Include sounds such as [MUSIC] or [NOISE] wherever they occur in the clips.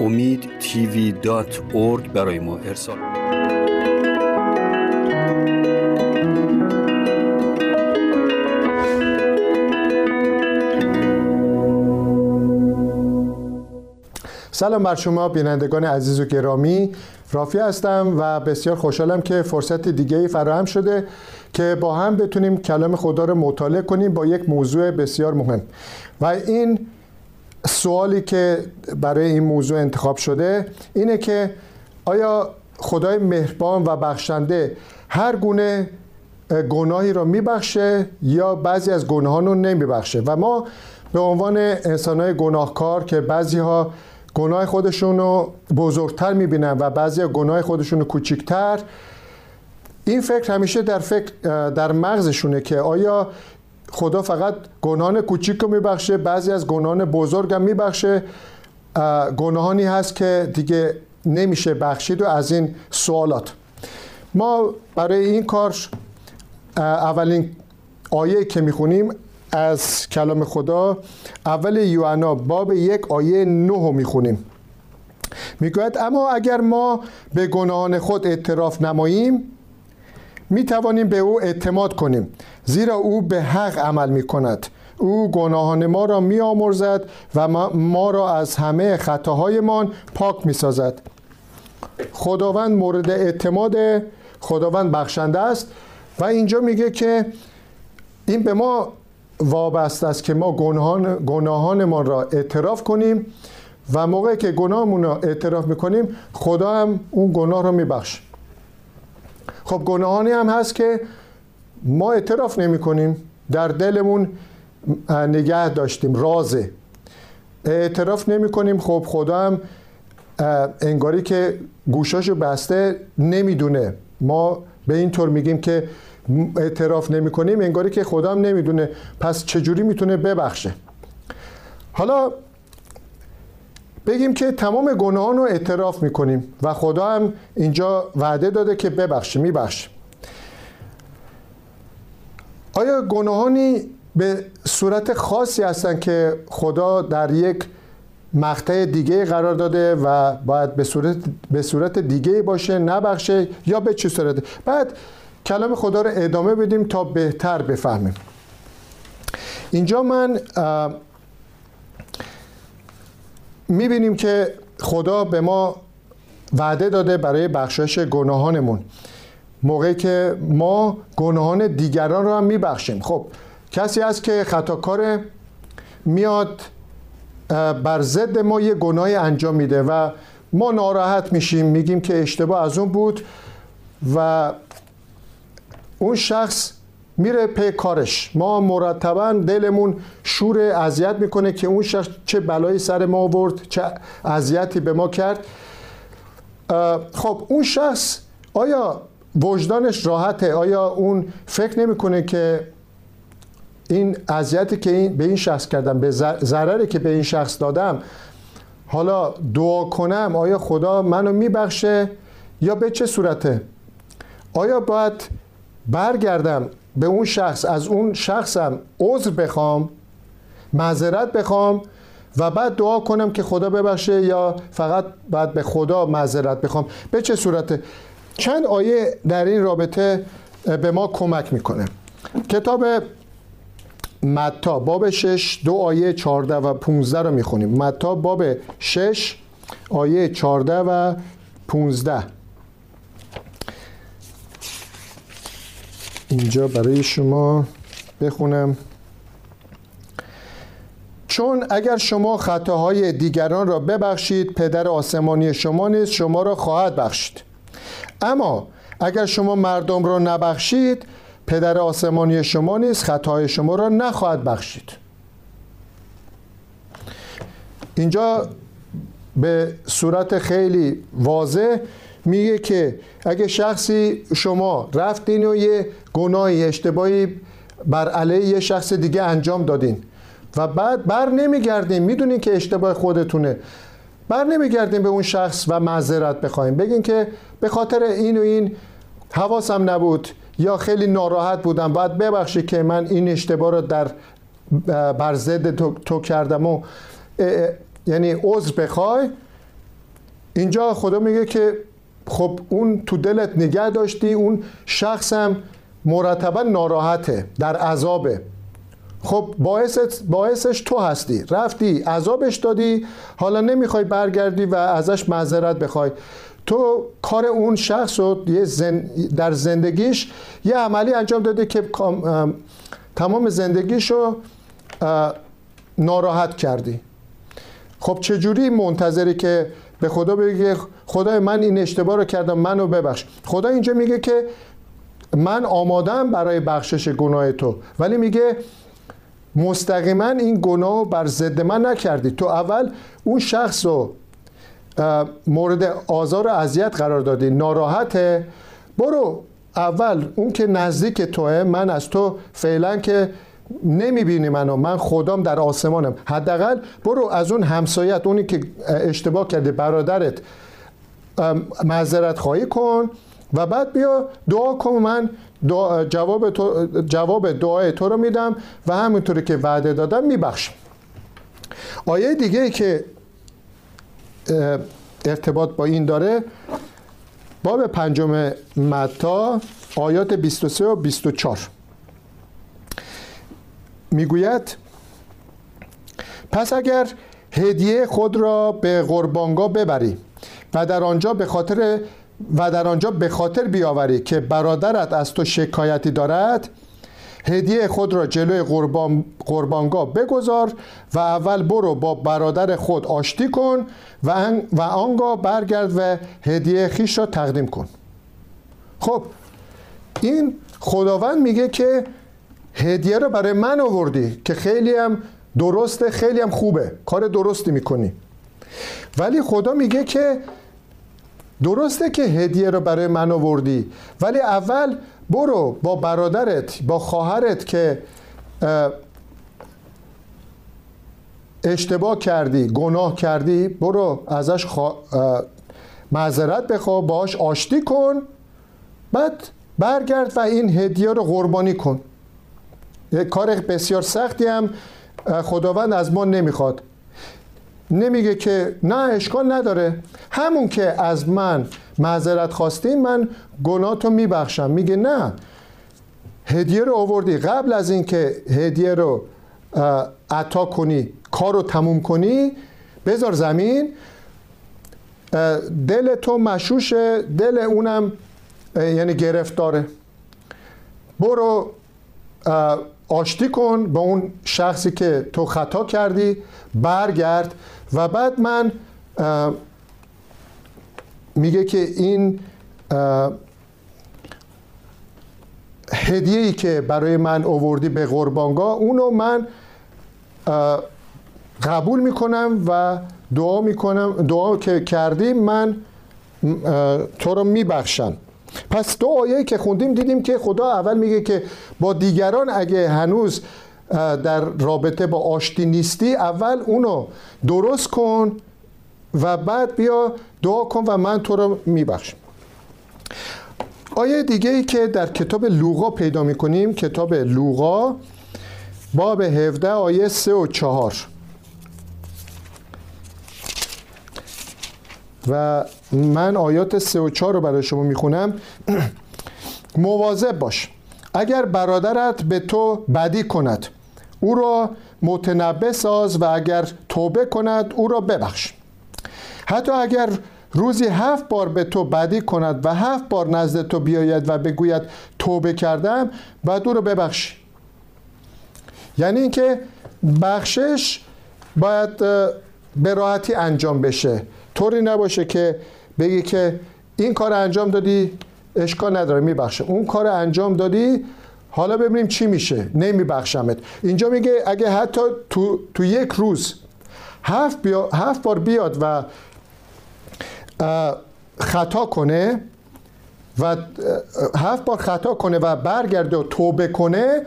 امید تیوی دات برای ما ارسال سلام بر شما بینندگان عزیز و گرامی. رافی هستم و بسیار خوشحالم که فرصت دیگه ای فراهم شده که با هم بتونیم کلام خدا رو مطالعه کنیم با یک موضوع بسیار مهم. و این سوالی که برای این موضوع انتخاب شده اینه که آیا خدای مهربان و بخشنده هر گونه گناهی را میبخشه یا بعضی از گناهان رو نمیبخشه؟ و ما به عنوان انسانهای گناهکار که بعضی ها گناه خودشون رو بزرگتر می‌بینن و بعضی گناه خودشون رو کوچیکتر این فکر همیشه در فکر در مغزشونه که آیا خدا فقط گناهان کوچیک رو میبخشه بعضی از گناهان بزرگ هم میبخشه. گناهانی هست که دیگه نمیشه بخشید و از این سوالات. ما برای این کار اولین آیه که می‌خونیم از کلام خدا اول یوحنا باب یک آیه نه می‌خونیم. می‌گوید اما اگر ما به گناهان خود اعتراف نماییم می توانیم به او اعتماد کنیم. زیرا او به حق عمل می کند او گناهان ما را می آمرزد و ما را از همه خطاهایمان پاک می سازد خداوند مورد اعتماد خداوند بخشنده است و اینجا میگه که این به ما وابسته است که ما گناهان گناهانمان را اعتراف کنیم و موقعی که گناهمون را اعتراف می‌کنیم خدا هم اون گناه را میبخش خب گناهانی هم هست که ما اعتراف نمی کنیم. در دلمون نگه داشتیم رازه. اعتراف نمی کنیم. خب خدا هم انگاری که گوشاشو بسته نمی‌دونه. ما به این طور میگیم که اعتراف نمی کنیم انگاری که خدا هم نمی‌دونه. پس چجوری می‌تونه ببخشه؟ حالا بگیم که تمام گناهان رو اعتراف می‌کنیم و خدا هم اینجا وعده داده که ببخشه میبخشه آیا گناهانی به صورت خاصی هستن که خدا در یک مقطع دیگه قرار داده و باید به صورت, به صورت دیگه باشه نبخشه یا به چه صورت؟ بعد کلام خدا رو ادامه بدیم تا بهتر بفهمیم. اینجا من می‌بینیم که خدا به ما وعده داده برای بخشش گناهانمون. موقعی که ما گناهان دیگران رو هم میبخشیم. خب کسی هست که خطاکار میاد بر ضد ما یه گناهی انجام میده و ما ناراحت میشیم میگیم که اشتباه از اون بود و اون شخص میره پی کارش. ما مرتبا دلمون شور اذیت می‌کنه که اون شخص چه بلایی سر ما آورد چه اذیتی به ما کرد. خب اون شخص آیا وجدانش راحته؟ آیا اون فکر نمی‌کنه که این اذیتی که این به این شخص کردم به ضرری که به این شخص دادم حالا دعا کنم آیا خدا منو میبخشه یا به چه صورته؟ آیا باید برگردم به اون شخص از اون شخصم عذر بخوام معذرت بخوام و بعد دعا کنم که خدا ببخشه یا فقط بعد به خدا معذرت بخوام. به چه صورته چند آیه در این رابطه به ما کمک می‌کنه. کتاب متا باب 6 دو آیه 14 و 15 رو می‌خونیم. متا باب 6 آیه 14 و 15 اینجا برای شما بخونم. چون اگر شما خطاهای دیگران را ببخشید پدر آسمانی شما نیز شما را خواهد بخشید. اما اگر شما مردم را نبخشید پدر آسمانی شما نیز خطاهای شما را نخواهد بخشید. اینجا به صورت خیلی واضح میگه که اگه شخصی شما رفتین و یه گناهی اشتباهی بر علیه یه شخص دیگه انجام دادین و بعد بر نمیگردین می‌دونین که اشتباه خودتونه. بر نمیگردین به اون شخص و معذرت بخوایم بگین که به خاطر این و این حواسم نبود یا خیلی ناراحت بودم. باید ببخشی که من این اشتباه رو در بر ضد تو, تو کردم و یعنی عذر بخوای. اینجا خدا میگه که خب اون تو دلت نگه داشتی اون شخصم مرتبا ناراحته در عذابه. خب باعث باعثش تو هستی. رفتی عذابش دادی حالا نمی‌خوای برگردی و ازش معذرت بخوای. تو کار اون شخص رو در زندگیش یه عملی انجام داده که تمام زندگیش رو ناراحت کردی. خب چجوری منتظری که به خدا بگه خدای من این اشتباه رو کردم منو ببخش. خدا اینجا میگه که من آمادم برای بخشش گناه تو. ولی میگه مستقیما این گناه بر ضد من نکردی. تو اول اون شخص رو مورد آزار و اذیت قرار دادی. ناراحته برو. اول اون که نزدیک توه من از تو فعلا که نمی‌بینی منو. من خدام در آسمانم. حداقل برو از اون همسایت اونی که اشتباه کرده برادرت معذرت خواهی کن و بعد بیا دعا کن. من جواب, تو جواب دعای تو رو میدم و همینطوری که وعده دادم میبخشم. آیه دیگه که ارتباط با این داره باب پنجم متا آیات 23 و 24 می‌گوید پس اگر هدیه خود را به قربانگاه ببری و در آنجا به خاطر و در آنجا به خاطر بیاوری که برادرت از تو شکایتی دارد هدیه خود را جلوی قربان، قربانگاه بگذار و اول برو با برادر خود آشتی کن و, و آنگاه برگرد و هدیه خیش را تقدیم کن. خب این خداوند میگه که هدیه رو برای من آوردی که خیلی هم درسته خیلی هم خوبه. کار درستی می‌کنی. ولی خدا میگه که درسته که هدیه رو برای من آوردی. ولی اول برو با برادرت با خواهرت که اشتباه کردی گناه کردی برو ازش خوا... معذرت بخوا باش آشتی کن بعد برگرد و این هدیه رو قربانی کن. کار بسیار سختی هم خداوند از ما نمی‌خواد. نمیگه که نه اشکال نداره. همون که از من معذرت خواستیم من گناهتو میبخشم. میگه نه. هدیه رو آوردی. قبل از اینکه هدیه رو عطا کنی کار رو تموم کنی بذار زمین. دل تو مشوشه. دل اونم یعنی گرفتاره. برو آشتی کن با اون شخصی که تو خطا کردی برگرد. و بعد من میگه که این هدیه ای که برای من اووردی به قربانگاه اونو من قبول می‌کنم و دعا می‌کنم دعا که کردی من تو رو میبخشم. پس دو آیه که خوندیم دیدیم که خدا اول میگه که با دیگران اگه هنوز در رابطه با آشتی نیستی اول اونو درست کن و بعد بیا دعا کن و من تو رو میبخشم. آیه دیگه ای که در کتاب لوقا پیدا می‌کنیم کتاب لوقا باب 17 آیه 3 و 4 و من آیات 3 و 4 رو برای شما می‌خونم. [CLEARS THROAT] مواظب باش. اگر برادرت به تو بدی کند او را متنبه ساز و اگر توبه کند او را ببخش. حتی اگر روزی هفت بار به تو بدی کند و هفت بار نزد تو بیاید و بگوید توبه کردم بعد او را ببخش. یعنی اینکه بخشش باید به راحتی انجام بشه. طوری نباشه که بگی که این کار انجام دادی اشکال نداره میبخشه. اون کار انجام دادی حالا ببینیم چی میشه. نمیبخشمت. اینجا میگه اگه حتی تو, تو یک روز هفت, بیا، هفت بار بیاد و خطا کنه و هفت بار خطا کنه و برگرده و توبه کنه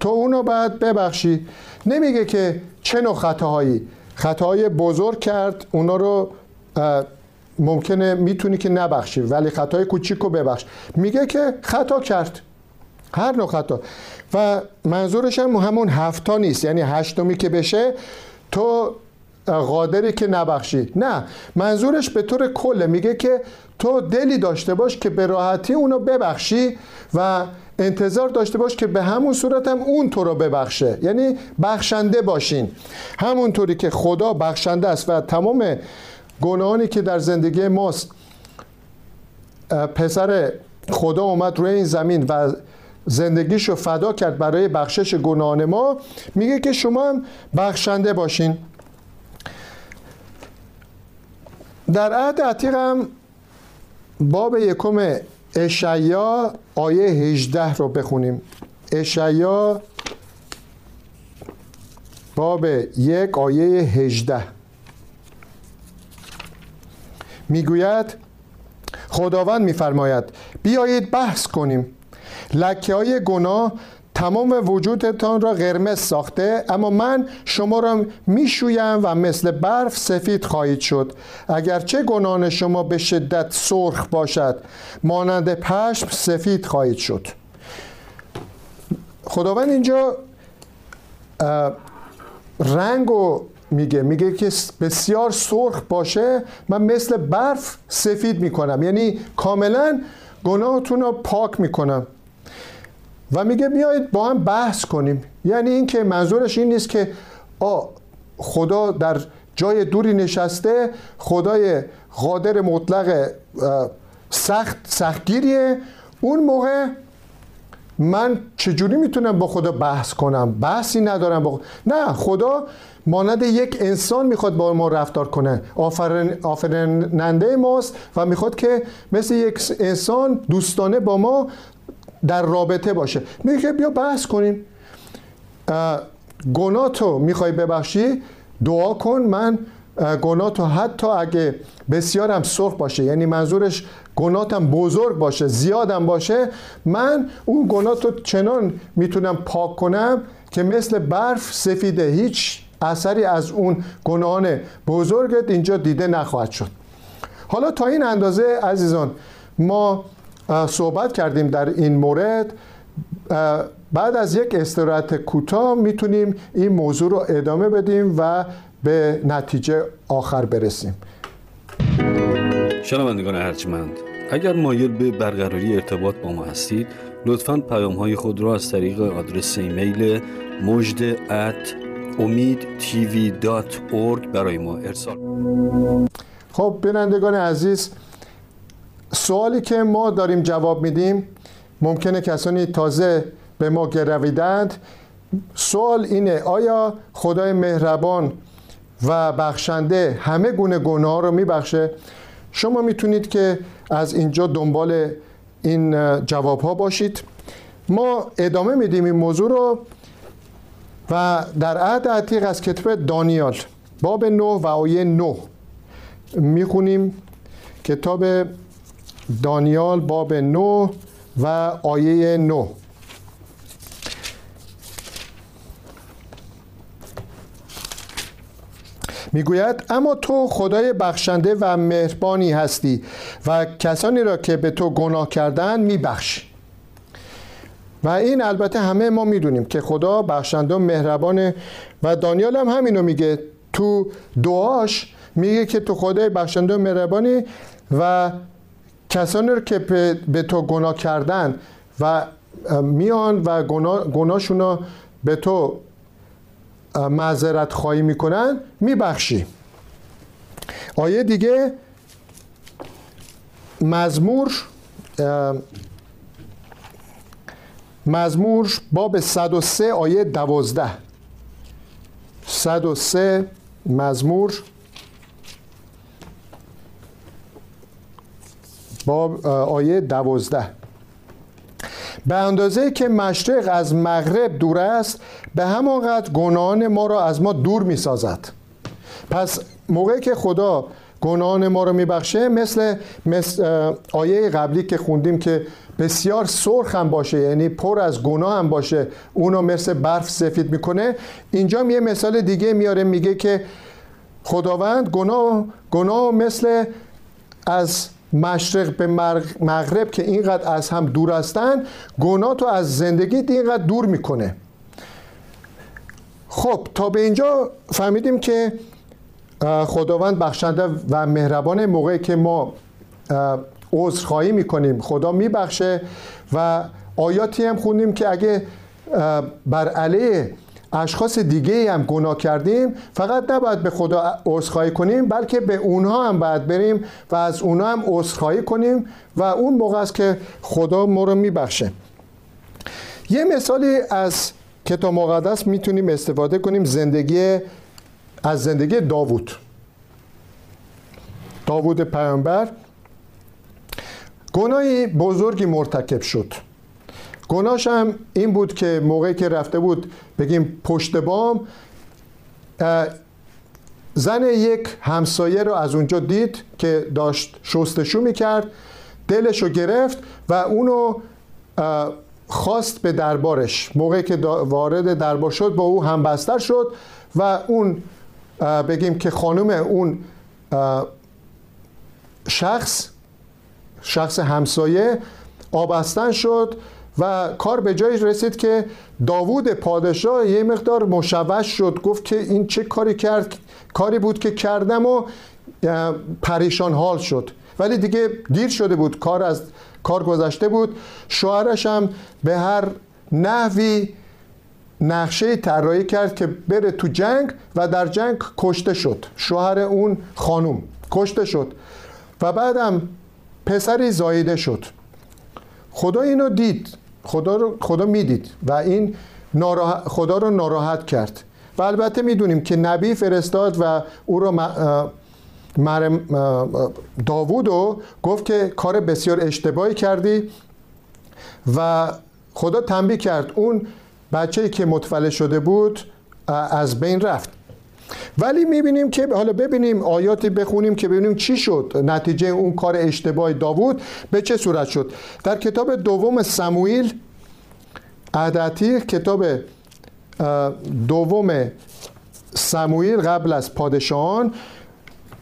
تو اونو باید ببخشی. نمیگه که چه نوع خطاهایی. خطاهای بزرگ کرد اونا رو ممکنه می‌تونی که نبخشی ولی خطای کوچیک رو ببخش. میگه که خطا کرد. هر نوع خطا. و منظورش هم همون هفتا نیست. یعنی هشتمی که بشه تو قادری که نبخشی. نه منظورش به طور کله میگه که تو دلی داشته باش که به راحتی اونو ببخشی و انتظار داشته باش که به همون صورت هم اون تو رو ببخشه. یعنی بخشنده باشین. همونطوری که خدا بخشنده است و تمام گناهانی که در زندگی ماست. پسر خدا اومد روی این زمین و زندگیشو فدا کرد برای بخشش گناهان ما. میگه که شما هم بخشنده باشین. در عهد عتیق هم باب یکم اشعیا آیه 18 رو بخونیم. اشعیا باب یک آیه 18 می‌گوید خداوند میفرماید بیایید بحث کنیم. لکه های گناه تمام وجودتان را قرمز ساخته اما من شما را می‌شویم و مثل برف سفید خواهید شد. اگرچه گناهان شما به شدت سرخ باشد مانند پشم سفید خواهید شد. خداوند اینجا رنگ و میگه. میگه که بسیار سرخ باشه من مثل برف سفید می‌کنم. یعنی کاملا گناهتون رو پاک می‌کنم. و میگه بیایید با هم بحث کنیم. یعنی اینکه منظورش این نیست که آ خدا در جای دوری نشسته خدای قادر مطلق سخت سختگیریه. اون موقع من چجوری می‌تونم با خدا بحث کنم؟ بحثی ندارم با خدا. نه خدا مانند یک انسان می‌خواد با ما رفتار کنه. آفرین آفریننده ماست و می‌خواد که مثل یک انسان دوستانه با ما در رابطه باشه. میگه بیا بحث کنیم. گناه تو می‌خوای ببخشی؟ دعا کن من گناه تو حتی اگه بسیارم سرخ باشه. یعنی منظورش گناهتم بزرگ باشه زیادم باشه من اون گناه تو چنان می‌تونم پاک کنم که مثل برف سفیده هیچ اثری از اون گناهان بزرگت اینجا دیده نخواهد شد. حالا تا این اندازه عزیزان ما صحبت کردیم در این مورد. بعد از یک استراحت کوتاه می‌تونیم این موضوع رو ادامه بدیم و به نتیجه آخر برسیم. شنوندگان ارجمند اگر مایل به برقراری ارتباط با ما هستید لطفا پیام های خود را از طریق آدرس ایمیل مجد ات امید برای ما ارسال خب بینندگان عزیز سوالی که ما داریم جواب میدیم ممکنه کسانی تازه به ما گرویدند. سوال اینه آیا خدای مهربان و بخشنده همه گونه گناه رو میبخشه؟ شما می‌تونید که از اینجا دنبال این جواب ها باشید. ما ادامه میدیم این موضوع رو و در عهد عتیق از کتاب دانیال باب 9 و آیه 9 می‌خونیم. کتاب دانیال باب 9 و آیه 9 می‌گوید اما تو خدای بخشنده و مهربانی هستی و کسانی را که به تو گناه کردن میبخش و این البته همه ما می‌دونیم که خدا بخشنده و مهربانه و دانیال هم همینو میگه. تو دعاش میگه که تو خدای بخشنده و مهربانی و کسانی رو که به تو گناه کردن و میان و گناهشون رو به تو معذرت خواهی می‌کنن میبخشی. آیه دیگه مزمور مزمور باب 103 آیه 12 103 مزمور باب آیه 12 به اندازه که مشرق از مغرب دور است به همانقدر گناهان ما را از ما دور می سازد پس موقعی که خدا گناهان ما رو میبخشه مثل, مثل آیه قبلی که خوندیم که بسیار سرخ هم باشه یعنی پر از گناه هم باشه اونو مثل برف سفید می‌کنه. اینجا یه مثال دیگه میاره میگه که خداوند گناه, گناه مثل از مشرق به مغرب که اینقدر از هم دور هستن گناه تو از زندگی اینقدر دور می‌کنه. خب تا به اینجا فهمیدیم که خداوند بخشنده و مهربان موقعی که ما عذرخواهی می‌کنیم خدا میبخشه و آیاتی هم خوندیم که اگه بر علیه اشخاص دیگه هم گناه کردیم فقط نباید به خدا عذرخواهی کنیم بلکه به اونها هم باید بریم و از اونها هم عذرخواهی کنیم و اون موقع است که خدا ما رو میبخشه. یه مثالی از کتاب مقدس می‌تونیم استفاده کنیم زندگی از زندگی داوود. داوود پیامبر. گناهی بزرگی مرتکب شد. گناهش هم این بود که موقعی که رفته بود بگیم پشت بام زن یک همسایه رو از اونجا دید که داشت شستشو می‌کرد دلش رو گرفت و اونو خواست به دربارش. موقعی که وارد دربار شد با او همبستر شد و اون بگیم که خانم اون شخص شخص همسایه آبستن شد و کار به جایی رسید که داوود پادشاه یه مقدار مشوش شد. گفت که این چه کاری کرد کاری بود که کردم و پریشان حال شد. ولی دیگه دیر شده بود. کار از کار گذشته بود. شوهرش هم به هر نحوی نقشه طراحی کرد که بره تو جنگ و در جنگ کشته شد. شوهر اون خانوم کشته شد و بعدم پسری زایده شد. خدا اینو دید. خدا رو خدا می‌دید و این خدا رو ناراحت کرد. و البته می‌دونیم که نبی فرستاد و او رو مرم داوود رو گفت که کار بسیار اشتباهی کردی و خدا تنبیه کرد اون بچه که متولد شده بود از بین رفت. ولی می‌بینیم که حالا ببینیم آیاتی بخونیم که ببینیم چی شد. نتیجه اون کار اشتباه داوود به چه صورت شد؟ در کتاب دوم سموئیل عدتی کتاب دوم سموئیل قبل از پادشاهان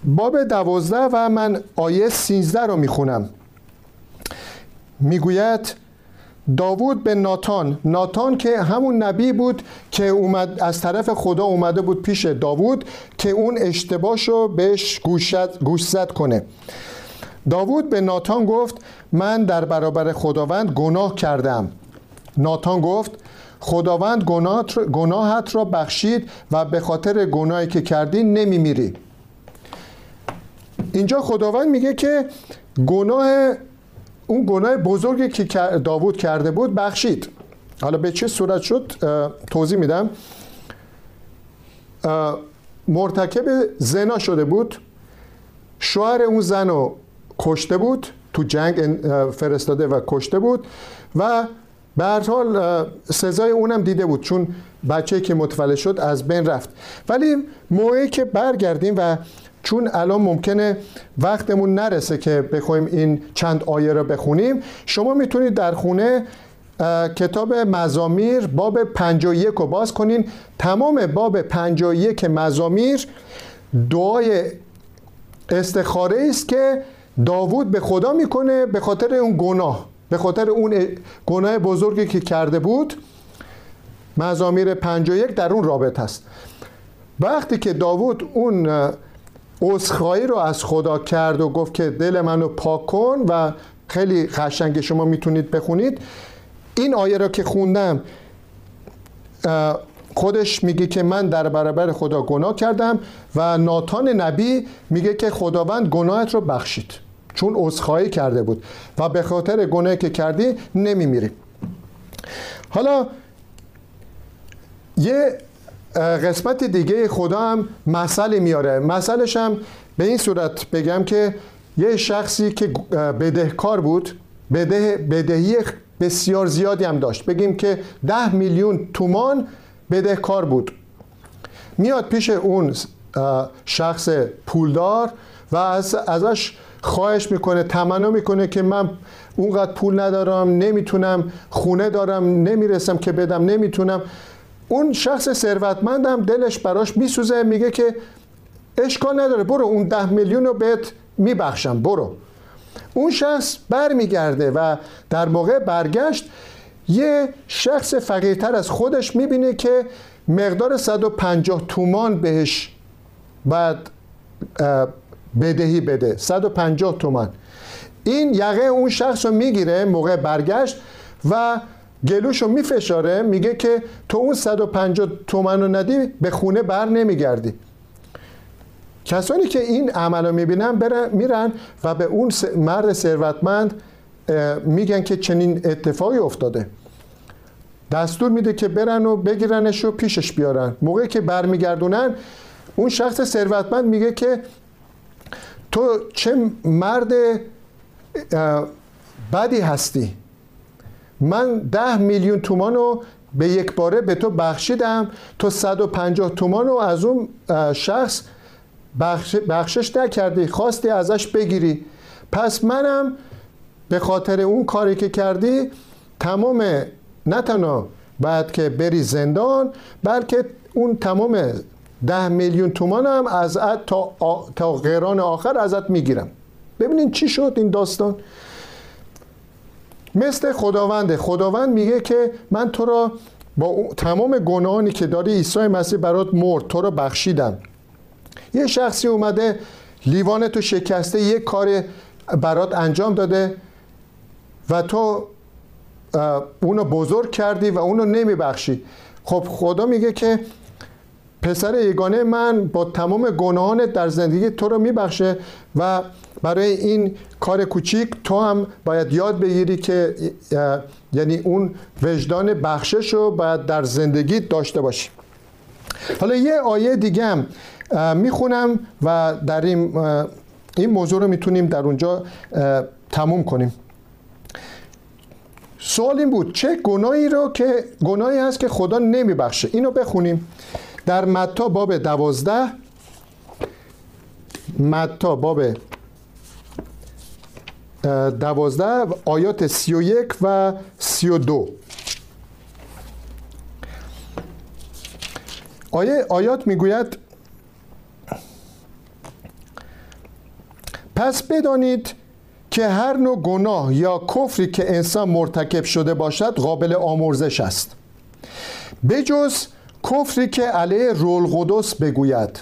باب دوازده و من آیه سینزده رو می‌خونم. می‌گوید داوود به ناتان ناتان که همون نبی بود که اومد از طرف خدا اومده بود پیش داوود که اون اشتباش رو بهش گوش زد کنه. داوود به ناتان گفت من در برابر خداوند گناه کردم. ناتان گفت خداوند گناهت را بخشید و به خاطر گناهی که کردی نمیمیری. اینجا خداوند میگه که گناه اون گناه بزرگی که داوود کرده بود بخشید. حالا به چه صورت شد؟ توضیح میدم. مرتکب زنا شده بود. شوهر اون زن رو کشته بود. تو جنگ فرستاده و کشته بود. و به هر حال سزای اونم دیده بود چون بچه که متولد شد از بین رفت. ولی موقعی که برگردیم و چون الان ممکنه وقتمون نرسه که بخوایم این چند آیه رو بخونیم شما می‌تونید در خونه کتاب مزامیر باب 51 رو باز کنین. تمام باب 51 مزامیر دعای استخاره است که داوود به خدا می‌کنه به خاطر اون گناه به خاطر اون گناه بزرگی که کرده بود. مزامیر 51 در اون رابط هست وقتی که داوود اون عذرخواهی رو از خدا کرد و گفت که دل منو پاک کن و خیلی قشنگ شما می‌تونید بخونید. این آیه را که خوندم خودش میگه که من در برابر خدا گناه کردم و ناتان نبی میگه که خداوند گناهت رو بخشید. چون عذرخواهی کرده بود و به خاطر گناهی که کردی نمیمیری. حالا یه قسمت دیگه خدا هم مسئله میاره. مسئلهش هم به این صورت بگم که یه شخصی که بدهکار بود بده بدهی بسیار زیادی هم داشت. بگیم که ده میلیون تومان بدهکار بود. میاد پیش اون شخص پولدار و از ازش خواهش می‌کنه تمنا می‌کنه که من اونقدر پول ندارم نمی‌تونم خونه دارم نمی‌رسم که بدم نمی‌تونم. اون شخص ثروتمندم دلش براش میسوزه میگه که اشکال نداره برو اون ده میلیون رو بهت میبخشم برو. اون شخص برمیگرده و در موقع برگشت یه شخص فقیرتر از خودش می‌بینه که مقدار 150 تومان بهش باید بدهی بده 150 تومان. این یقه اون شخص رو می‌گیره موقع برگشت و گلوش رو میفشاره میگه که تو اون 150 تومن رو ندی به خونه بر نمیگردی. کسانی که این عمل رو می‌بینن میرن و به اون مرد ثروتمند میگن که چنین اتفاقی افتاده. دستور میده که برن و بگیرنش و پیشش بیارن. موقعی که برمیگردونن اون شخص ثروتمند میگه که تو چه مرد بدی هستی؟ من ده میلیون تومان رو به یک باره به تو بخشیدم تو 150 تومان رو از اون شخص بخشش نکردی خواستی ازش بگیری. پس منم به خاطر اون کاری که کردی تمام نه بعد که بری زندان بلکه اون تمام ده میلیون تومان هم از تا, تا غیران آخر ازت می‌گیرم. ببینین چی شد این داستان؟ مثل خداونده خداوند میگه که من تو را با تمام گناهانی که داری عیسی مسیح برات مرد تو را بخشیدم. یه شخصی اومده لیوان تو شکسته یه کار برات انجام داده و تو اونو بزرگ کردی و اونو نمیبخشی. خب خدا میگه که پسر یگانه من با تمام گناهانت در زندگی تو رو میبخشه و برای این کار کوچیک تو هم باید یاد بگیری که یعنی اون وجدان بخشش رو باید در زندگی داشته باشی. حالا یه آیه دیگه هم می‌خونم و در این, این موضوع رو می‌تونیم در اونجا تموم کنیم. سوال این بود چه گناهی رو که گناهی هست که خدا نمیبخشه؟ اینو بخونیم. در متا باب دوازده متا باب دوازده آیات سی و یک و سی و دو. آیه آیات می‌گوید پس بدانید که هر نوع گناه یا کفری که انسان مرتکب شده باشد قابل آمرزش است. بجز کفری که علیه رول قدس بگوید.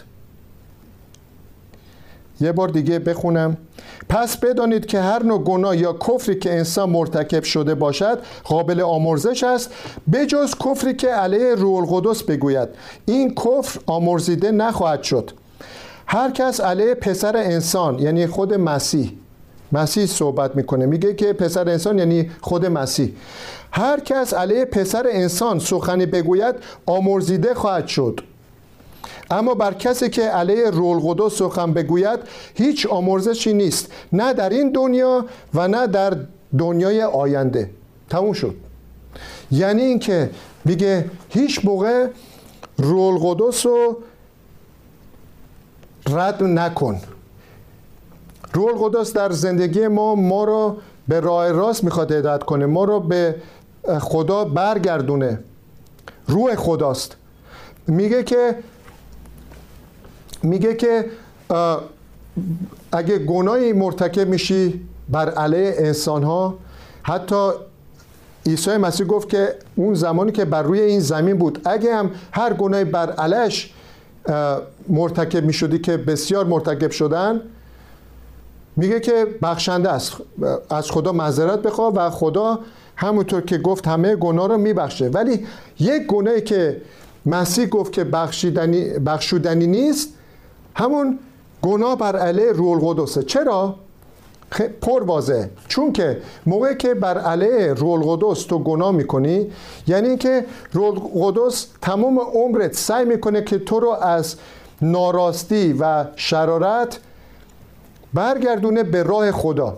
یه بار دیگه بخونم. پس بدانید که هر نوع گناه یا کفری که انسان مرتکب شده باشد قابل آمرزش است بجز کفری که علیه رول قدس بگوید. این کفر آمرزیده نخواهد شد. هر کس علیه پسر انسان یعنی خود مسیح مسیح صحبت می‌کنه. میگه که پسر انسان یعنی خود مسیح. هر کس علیه پسر انسان سخنی بگوید آمرزیده خواهد شد. اما بر کسی که علیه رول قدس سخن بگوید هیچ آمرزشی نیست. نه در این دنیا و نه در دنیای آینده. تموم شد. یعنی اینکه میگه هیچ موقع رول قدس رو رد نکن. رول قدس در زندگی ما ما رو به راه راست می‌خواد هدایت کنه ما رو به خدا برگردونه. روح خداست. میگه که میگه که اگه گناهی مرتکب میشی بر علیه انسان ها حتی عیسی مسیح گفت که اون زمانی که بر روی این زمین بود اگه هم هر گناهی بر علیش مرتکب می‌شدی که بسیار مرتکب شدن میگه که بخشنده است. از خدا معذرت بخوا و خدا همونطور که گفت همه گناه رو میبخشه. ولی یک گناهی که مسیح گفت که بخشیدنی بخشودنی نیست همون گناه بر علیه رول قدسه چرا؟ پر چون که موقعی که بر علیه رول قدس تو گناه می‌کنی یعنی که رول قدس تمام عمرت سعی می‌کنه که تو رو از ناراستی و شرارت برگردونه به راه خدا.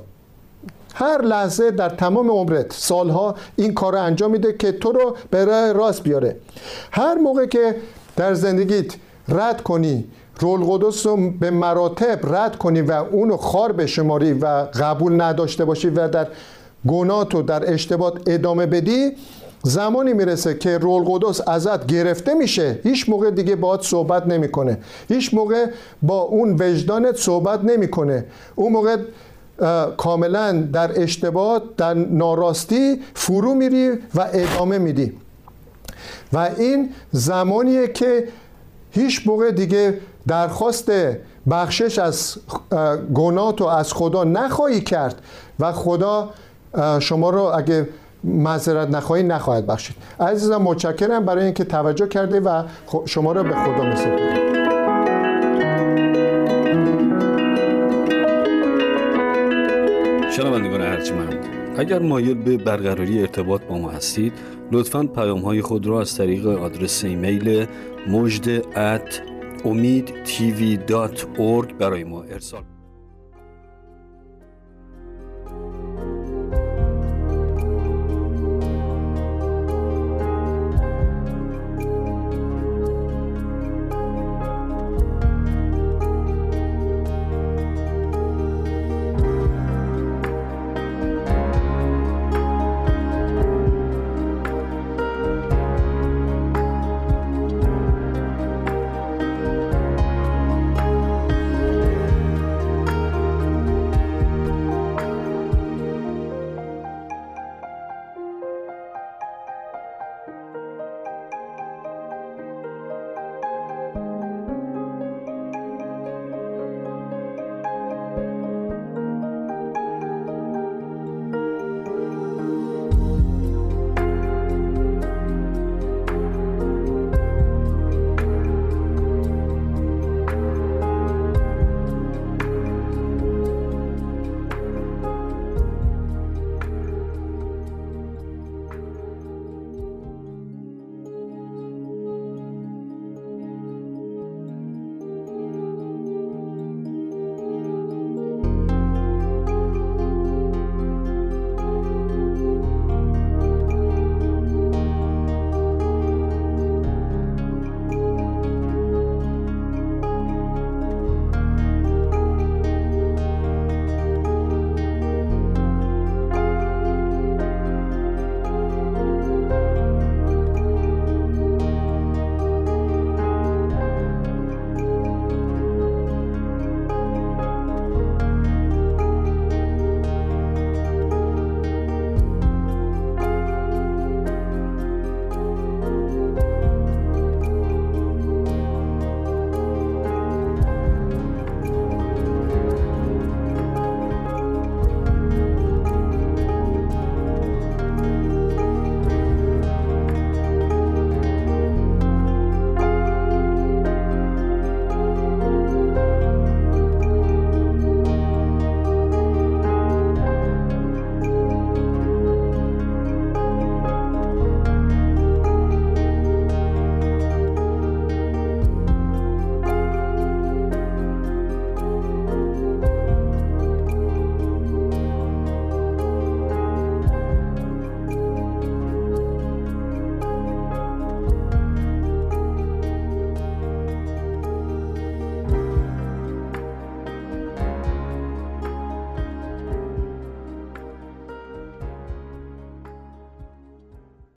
هر لحظه در تمام عمرت سالها این کار رو انجام میده که تو رو به راه راست بیاره. هر موقع که در زندگیت رد کنی رول قدس رو به مراتب رد کنی و اونو خار بشماری و قبول نداشته باشی و در گناه در اشتباه ادامه بدی زمانی می‌رسه که رول قدس ازت گرفته میشه هیچ موقع دیگه باهات صحبت نمی‌کنه. هیچ موقع با اون وجدانت صحبت نمی‌کنه. اون موقع کاملا در اشتباه در ناراستی فرو میری و ادامه میدی. و این زمانیه که هیچ موقع دیگه درخواست بخشش از گناه و از خدا نخواهی کرد. و خدا شما رو اگه معذرت نخواهی نخواهد بخشید. عزیزم متشکرم برای اینکه توجه کرده و شما رو به خدا میسپارم شنوندگان ارجمند اگر مایل به برقراری ارتباط با ما هستید لطفا پیام های خود را از طریق آدرس ایمیل مجد at برای ما ارسال